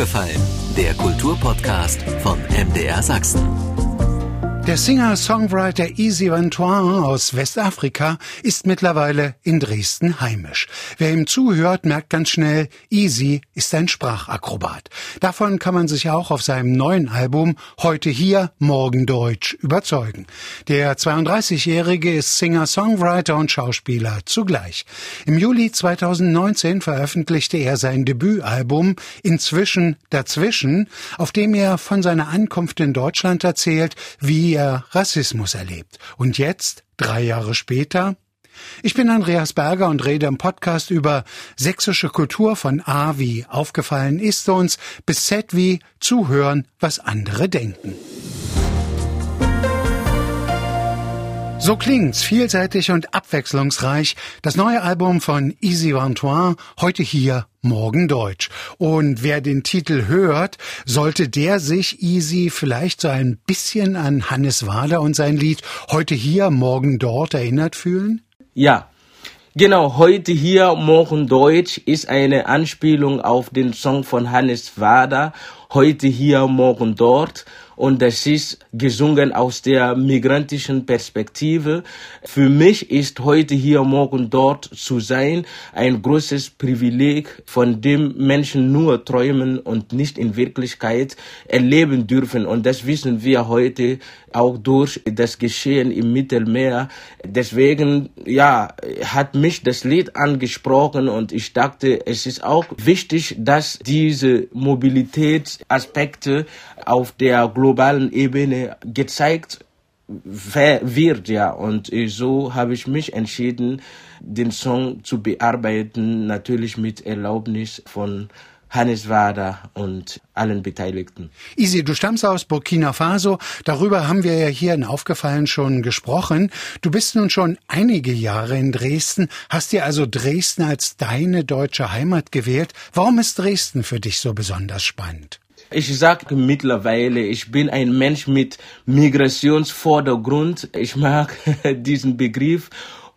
aufgefallen? Der Kulturpodcast von MDR Sachsen. Der Singer-Songwriter Easy Vantoin aus Westafrika ist mittlerweile in Dresden heimisch. Wer ihm zuhört, merkt ganz schnell, Easy ist ein Sprachakrobat. Davon kann man sich auch auf seinem neuen Album Heute hier, morgen Deutsch überzeugen. Der 32-Jährige ist Singer, Songwriter und Schauspieler zugleich. Im Juli 2019 veröffentlichte er sein Debütalbum Inzwischen dazwischen, auf dem er von seiner Ankunft in Deutschland erzählt, wie wie er Rassismus erlebt. Und jetzt, drei Jahre später, ich bin Andreas Berger und rede im Podcast über sächsische Kultur von A wie aufgefallen ist uns bis Z wie zuhören, was andere denken. So klingt's, vielseitig und abwechslungsreich. Das neue Album von Easy Vantoin, heute hier, morgen Deutsch. Und wer den Titel hört, sollte der sich Easy vielleicht so ein bisschen an Hannes Wader und sein Lied Heute hier, morgen dort erinnert fühlen? Ja, Genau, heute hier, morgen Deutsch ist eine Anspielung auf den Song von Hannes Wader, heute hier, morgen dort und das ist gesungen aus der migrantischen Perspektive. Für mich ist heute hier, morgen dort zu sein ein großes Privileg, von dem Menschen nur träumen und nicht in Wirklichkeit erleben dürfen. Und das wissen wir heute auch durch das Geschehen im Mittelmeer. Deswegen, ja, hat mich das Lied angesprochen und ich dachte, es ist auch wichtig, dass diese Mobilitätsaspekte auf der globalen Ebene gezeigt wird, ja. Und so habe ich mich entschieden, den Song zu bearbeiten, natürlich mit Erlaubnis von Hannes Wader und allen Beteiligten. Isi, du stammst aus Burkina Faso. Darüber haben wir ja hier in Aufgefallen schon gesprochen. Du bist nun schon einige Jahre in Dresden, hast dir also Dresden als deine deutsche Heimat gewählt. Warum ist Dresden für dich so besonders spannend? Ich sage mittlerweile, ich bin ein Mensch mit Migrationsvordergrund. Ich mag diesen Begriff.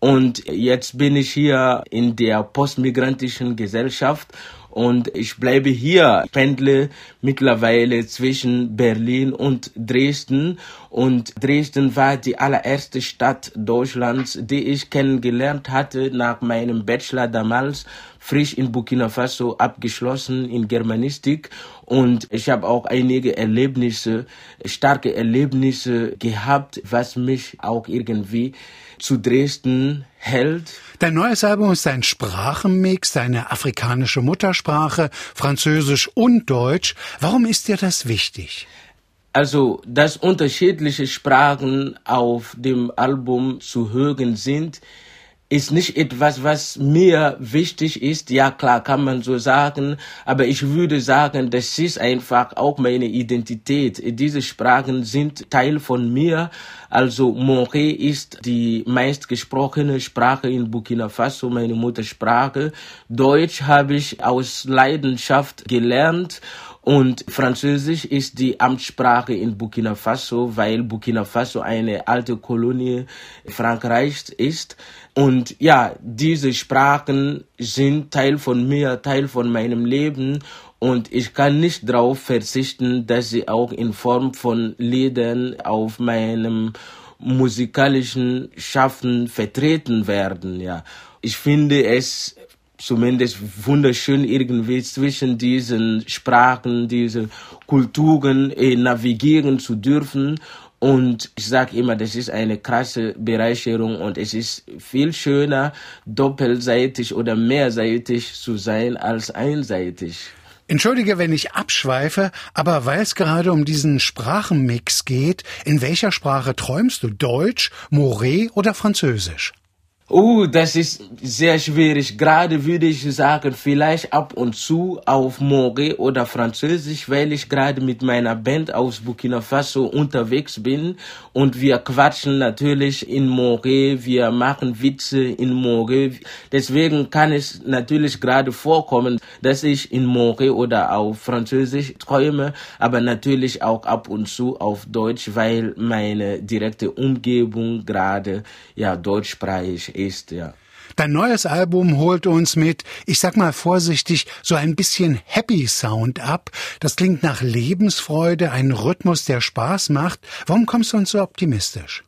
Und jetzt bin ich hier in der postmigrantischen Gesellschaft und ich bleibe hier, pendle mittlerweile zwischen Berlin und Dresden und Dresden war die allererste Stadt Deutschlands, die ich kennengelernt hatte nach meinem Bachelor damals, frisch in Burkina Faso abgeschlossen in Germanistik und ich habe auch einige Erlebnisse, starke Erlebnisse gehabt, was mich auch irgendwie zu Dresden hält. Dein neues Album ist ein Sprachenmix, deine afrikanische Muttersprache, Französisch und Deutsch. Warum ist dir das wichtig? Also, dass unterschiedliche Sprachen auf dem Album zu hören sind, ist nicht etwas, was mir wichtig ist. Ja, klar, kann man so sagen. Aber ich würde sagen, das ist einfach auch meine Identität. Diese Sprachen sind Teil von mir. Also, Moré ist die meistgesprochene Sprache in Burkina Faso, meine Muttersprache. Deutsch habe ich aus Leidenschaft gelernt. Und Französisch ist die Amtssprache in Burkina Faso, weil Burkina Faso eine alte Kolonie Frankreichs ist. Und ja, diese Sprachen sind Teil von mir, Teil von meinem Leben. Und ich kann nicht darauf verzichten, dass sie auch in Form von Liedern auf meinem musikalischen Schaffen vertreten werden, ja. Ich finde es zumindest wunderschön irgendwie zwischen diesen Sprachen, diesen Kulturen äh, navigieren zu dürfen. Und ich sage immer, das ist eine krasse Bereicherung und es ist viel schöner, doppelseitig oder mehrseitig zu sein als einseitig. Entschuldige, wenn ich abschweife, aber weil es gerade um diesen Sprachenmix geht, in welcher Sprache träumst du? Deutsch, Moré oder Französisch? Oh, das ist sehr schwierig. Gerade würde ich sagen, vielleicht ab und zu auf Moré oder Französisch, weil ich gerade mit meiner Band aus Burkina Faso unterwegs bin und wir quatschen natürlich in Moré, wir machen Witze in Moré. Deswegen kann es natürlich gerade vorkommen, dass ich in Moré oder auf Französisch träume, aber natürlich auch ab und zu auf Deutsch, weil meine direkte Umgebung gerade ja deutschsprachig ist, ja. Dein neues Album holt uns mit, ich sag mal vorsichtig, so ein bisschen Happy Sound ab. Das klingt nach Lebensfreude, ein Rhythmus, der Spaß macht. Warum kommst du uns so optimistisch?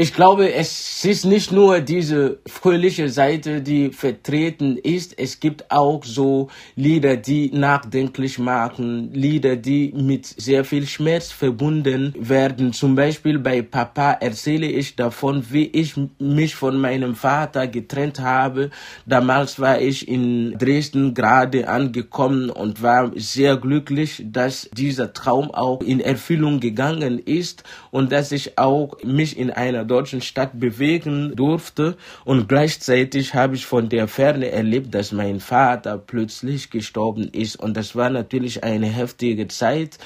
Ich glaube, es ist nicht nur diese fröhliche Seite, die vertreten ist. Es gibt auch so Lieder, die nachdenklich machen, Lieder, die mit sehr viel Schmerz verbunden werden. Zum Beispiel bei Papa erzähle ich davon, wie ich mich von meinem Vater getrennt habe. Damals war ich in Dresden gerade angekommen und war sehr glücklich, dass dieser Traum auch in Erfüllung gegangen ist und dass ich auch mich in einer deutschen Stadt bewegen durfte. Und gleichzeitig habe ich von der Ferne erlebt, dass mein Vater plötzlich gestorben ist. Und das war natürlich eine heftige Zeit.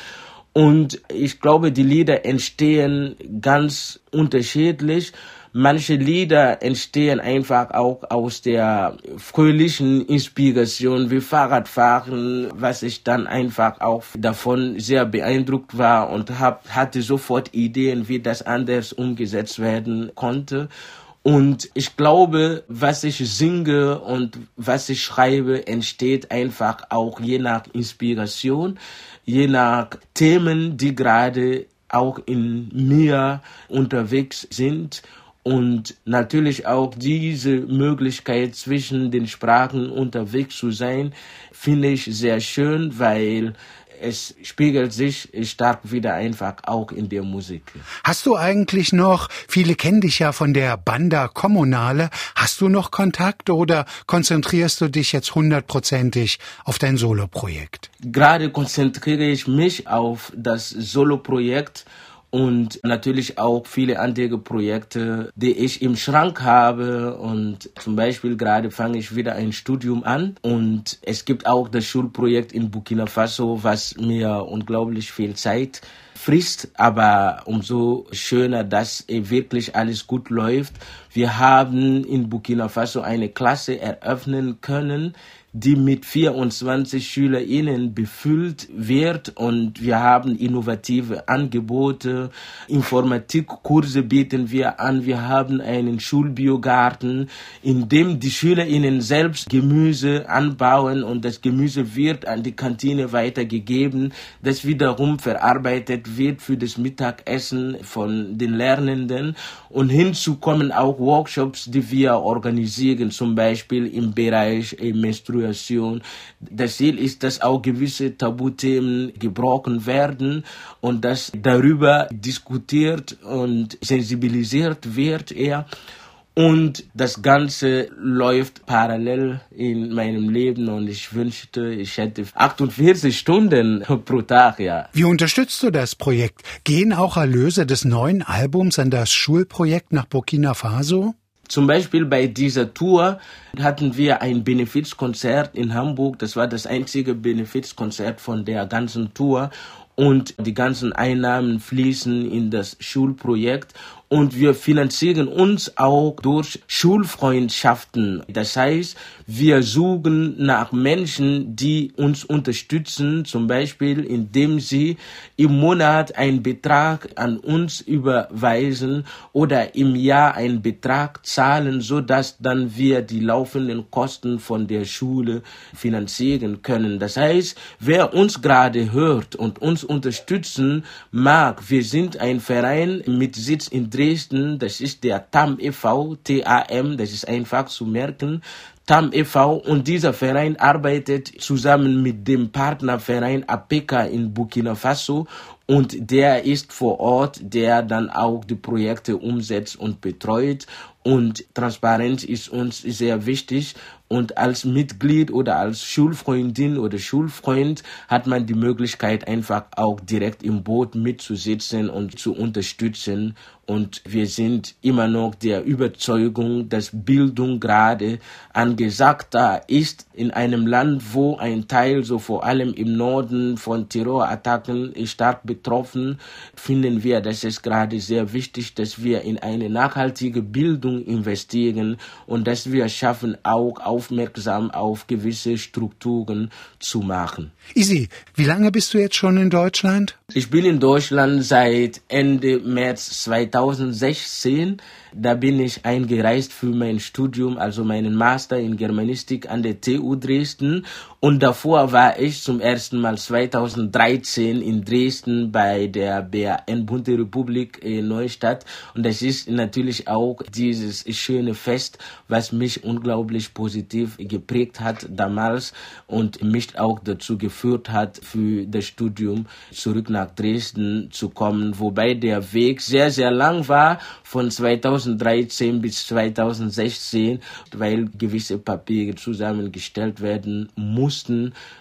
Und ich glaube, die Lieder entstehen ganz unterschiedlich. Manche Lieder entstehen einfach auch aus der fröhlichen Inspiration wie Fahrradfahren, was ich dann einfach auch davon sehr beeindruckt war und hab, hatte sofort Ideen, wie das anders umgesetzt werden konnte. Und ich glaube, was ich singe und was ich schreibe, entsteht einfach auch je nach Inspiration, je nach Themen, die gerade auch in mir unterwegs sind und natürlich auch diese Möglichkeit zwischen den Sprachen unterwegs zu sein, finde ich sehr schön, weil es spiegelt sich stark wieder einfach auch in der Musik. Hast du eigentlich noch, viele kennen dich ja von der Banda Kommunale, hast du noch Kontakt oder konzentrierst du dich jetzt hundertprozentig auf dein Soloprojekt? Gerade konzentriere ich mich auf das Soloprojekt und natürlich auch viele andere Projekte, die ich im Schrank habe. Und zum Beispiel gerade fange ich wieder ein Studium an. Und es gibt auch das Schulprojekt in Burkina Faso, was mir unglaublich viel Zeit frisst, aber umso schöner, dass wirklich alles gut läuft. Wir haben in Burkina Faso eine Klasse eröffnen können, die mit 24 SchülerInnen befüllt wird. Und wir haben innovative Angebote, Informatikkurse bieten wir an, wir haben einen Schulbiogarten, in dem die SchülerInnen selbst Gemüse anbauen. Und das Gemüse wird an die Kantine weitergegeben, das wiederum verarbeitet wird für das Mittagessen von den Lernenden und hinzu kommen auch Workshops, die wir organisieren, zum Beispiel im Bereich Menstruation Situation. Das Ziel ist, dass auch gewisse Tabuthemen gebrochen werden und dass darüber diskutiert und sensibilisiert wird eher. Und das Ganze läuft parallel in meinem Leben und ich wünschte, ich hätte 48 Stunden pro Tag, ja. Wie unterstützt du das Projekt? Gehen auch Erlöse des neuen Albums an das Schulprojekt nach Burkina Faso? Zum Beispiel bei dieser Tour hatten wir ein Benefizkonzert in Hamburg. Das war das einzige Benefizkonzert von der ganzen Tour. Und die ganzen Einnahmen fließen in das Schulprojekt und wir finanzieren uns auch durch Schulfreundschaften. Das heißt, wir suchen nach Menschen, die uns unterstützen, zum Beispiel indem sie im Monat einen Betrag an uns überweisen oder im Jahr einen Betrag zahlen, so dass dann wir die laufenden Kosten von der Schule finanzieren können. Das heißt, wer uns gerade hört und uns unterstützen mag, wir sind ein Verein mit Sitz in Dresden, Dresden, das ist der TAM e.V., TAM, das ist einfach zu merken. TAM e.V. und dieser Verein arbeitet zusammen mit dem Partnerverein APECA in Burkina Faso und der ist vor Ort, der dann auch die Projekte umsetzt und betreut und Transparenz ist uns sehr wichtig und als Mitglied oder als Schulfreundin oder Schulfreund hat man die Möglichkeit einfach auch direkt im Boot mitzusitzen und zu unterstützen. Und wir sind immer noch der Überzeugung, dass Bildung gerade angesagter ist in einem Land, wo ein Teil, so vor allem im Norden von Terrorattacken stark betroffen, finden wir, dass es gerade sehr wichtig, dass wir in eine nachhaltige Bildung investieren und dass wir schaffen, auch auf aufmerksam auf gewisse Strukturen zu machen. Easy, wie lange bist du jetzt schon in Deutschland? Ich bin in Deutschland seit Ende März 2016. Da bin ich eingereist für mein Studium, also meinen Master in Germanistik an der TU Dresden. Und davor war ich zum ersten Mal 2013 in Dresden bei der BRN Bunte Republik in Neustadt. Und das ist natürlich auch dieses schöne Fest, was mich unglaublich positiv geprägt hat damals und mich auch dazu geführt hat, für das Studium zurück nach Dresden zu kommen. Wobei der Weg sehr, sehr lang war, von 2013 bis 2016, weil gewisse Papiere zusammengestellt werden mussten,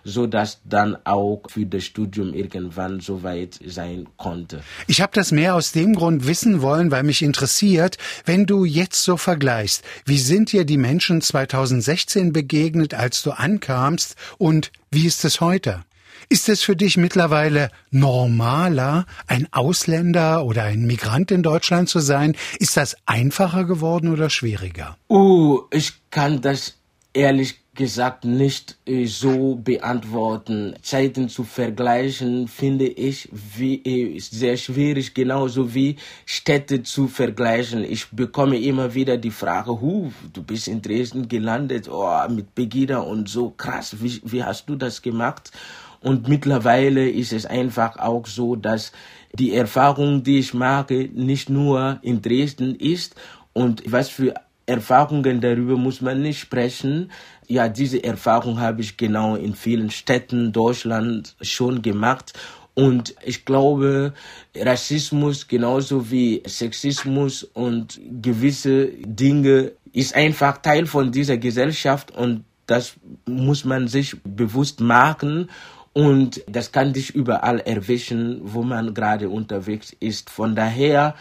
so dass dann auch für das Studium irgendwann soweit sein konnte. Ich habe das mehr aus dem Grund wissen wollen, weil mich interessiert, wenn du jetzt so vergleichst, wie sind dir die Menschen 2016 begegnet, als du ankamst und wie ist es heute? Ist es für dich mittlerweile normaler, ein Ausländer oder ein Migrant in Deutschland zu sein? Ist das einfacher geworden oder schwieriger? Uh, ich kann das ehrlich gesagt nicht äh, so beantworten. Zeiten zu vergleichen finde ich wie, äh, sehr schwierig, genauso wie Städte zu vergleichen. Ich bekomme immer wieder die Frage, Hu, du bist in Dresden gelandet, oh, mit Pegida und so krass, wie, wie hast du das gemacht? Und mittlerweile ist es einfach auch so, dass die Erfahrung, die ich mache, nicht nur in Dresden ist und was für Erfahrungen darüber muss man nicht sprechen. Ja, diese Erfahrung habe ich genau in vielen Städten Deutschland schon gemacht. Und ich glaube, Rassismus genauso wie Sexismus und gewisse Dinge ist einfach Teil von dieser Gesellschaft und das muss man sich bewusst machen und das kann dich überall erwischen, wo man gerade unterwegs ist. Von daher,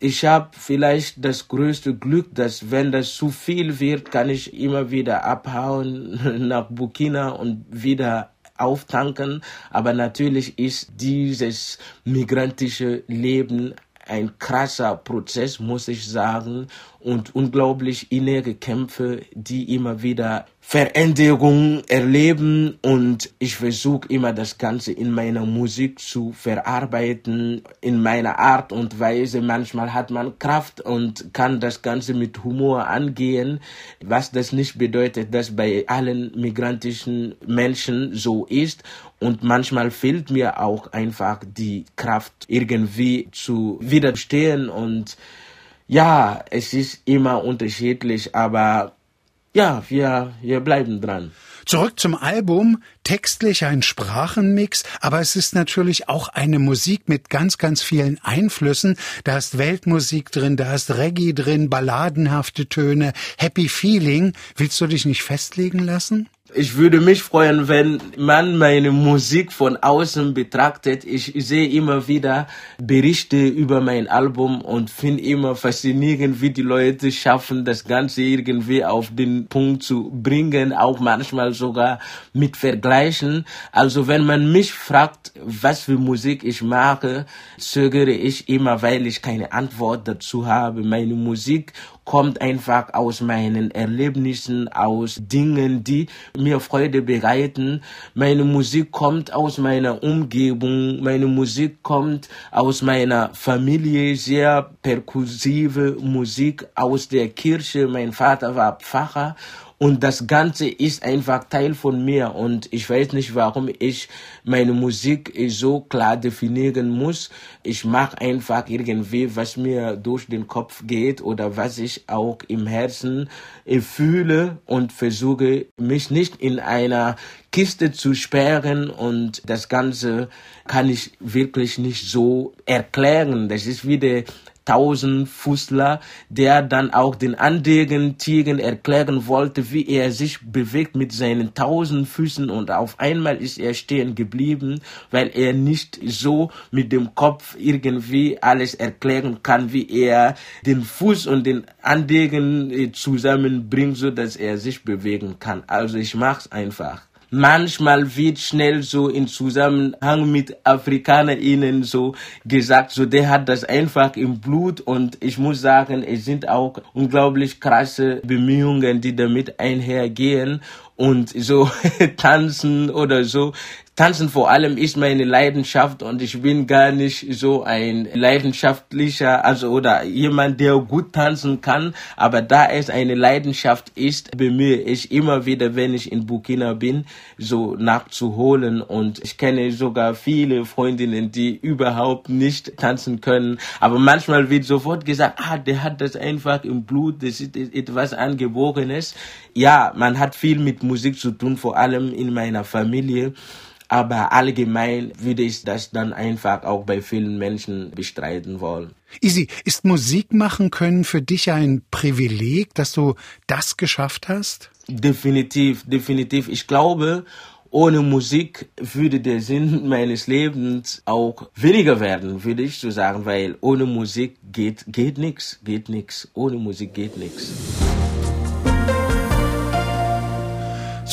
ich habe vielleicht das größte Glück, dass wenn das zu viel wird, kann ich immer wieder abhauen nach Burkina und wieder auftanken. Aber natürlich ist dieses migrantische Leben ein krasser Prozess, muss ich sagen, und unglaublich innere Kämpfe, die immer wieder Veränderungen erleben und ich versuche immer das Ganze in meiner Musik zu verarbeiten, in meiner Art und Weise. Manchmal hat man Kraft und kann das Ganze mit Humor angehen, was das nicht bedeutet, dass bei allen migrantischen Menschen so ist. Und manchmal fehlt mir auch einfach die Kraft, irgendwie zu widerstehen und ja, es ist immer unterschiedlich, aber ja, wir, wir bleiben dran. Zurück zum Album. Textlich ein Sprachenmix, aber es ist natürlich auch eine Musik mit ganz, ganz vielen Einflüssen. Da ist Weltmusik drin, da ist Reggae drin, balladenhafte Töne, Happy Feeling. Willst du dich nicht festlegen lassen? Ich würde mich freuen, wenn man meine Musik von außen betrachtet. Ich sehe immer wieder Berichte über mein Album und finde immer faszinierend, wie die Leute schaffen, das Ganze irgendwie auf den Punkt zu bringen, auch manchmal sogar mit Vergleichen. Also wenn man mich fragt, was für Musik ich mache, zögere ich immer, weil ich keine Antwort dazu habe. Meine Musik kommt einfach aus meinen Erlebnissen, aus Dingen, die mir Freude bereiten. Meine Musik kommt aus meiner Umgebung, meine Musik kommt aus meiner Familie, sehr perkussive Musik aus der Kirche. Mein Vater war Pfarrer und das Ganze ist einfach Teil von mir und ich weiß nicht, warum ich meine Musik so klar definieren muss. Ich mache einfach irgendwie, was mir durch den Kopf geht oder was ich auch im Herzen fühle und versuche mich nicht in einer Kiste zu sperren und das Ganze kann ich wirklich nicht so erklären. Das ist wie der Tausendfußler, der dann auch den anderen Tieren erklären wollte, wie er sich bewegt mit seinen tausend Füßen und auf einmal ist er stehen geblieben, weil er nicht so mit dem Kopf irgendwie alles erklären kann, wie er den Fuß und den anderen äh, zusammenbringt, so dass er sich bewegen kann. Also ich mach's einfach. Manchmal wird schnell so in Zusammenhang mit AfrikanerInnen so gesagt, so der hat das einfach im Blut und ich muss sagen, es sind auch unglaublich krasse Bemühungen, die damit einhergehen und so tanzen oder so Tanzen vor allem ist meine Leidenschaft und ich bin gar nicht so ein leidenschaftlicher, also oder jemand, der gut tanzen kann, aber da es eine Leidenschaft ist, bemühe ich immer wieder, wenn ich in Burkina bin, so nachzuholen und ich kenne sogar viele Freundinnen, die überhaupt nicht tanzen können, aber manchmal wird sofort gesagt, ah, der hat das einfach im Blut, das ist etwas Angeborenes. Ja, man hat viel mit Musik zu tun, vor allem in meiner Familie. Aber allgemein würde ich das dann einfach auch bei vielen Menschen bestreiten wollen. Easy, ist Musik machen können für dich ein Privileg, dass du das geschafft hast? Definitiv, definitiv. Ich glaube, ohne Musik würde der Sinn meines Lebens auch weniger werden, würde ich so sagen, weil ohne Musik geht, geht nichts, geht nichts. Ohne Musik geht nichts.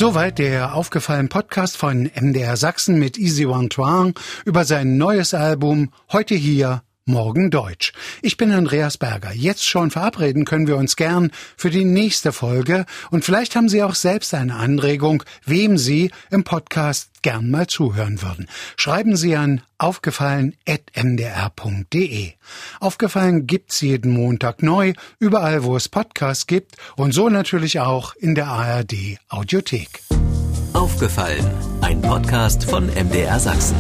Soweit der aufgefallene Podcast von MDR Sachsen mit Easy One Twang über sein neues Album Heute hier, morgen Deutsch. Ich bin Andreas Berger. Jetzt schon verabreden können wir uns gern für die nächste Folge und vielleicht haben Sie auch selbst eine Anregung, wem Sie im Podcast gern mal zuhören würden. Schreiben Sie an aufgefallen.mdr.de. Aufgefallen gibt's jeden Montag neu, überall wo es Podcasts gibt und so natürlich auch in der ARD Audiothek. Aufgefallen, ein Podcast von MDR Sachsen.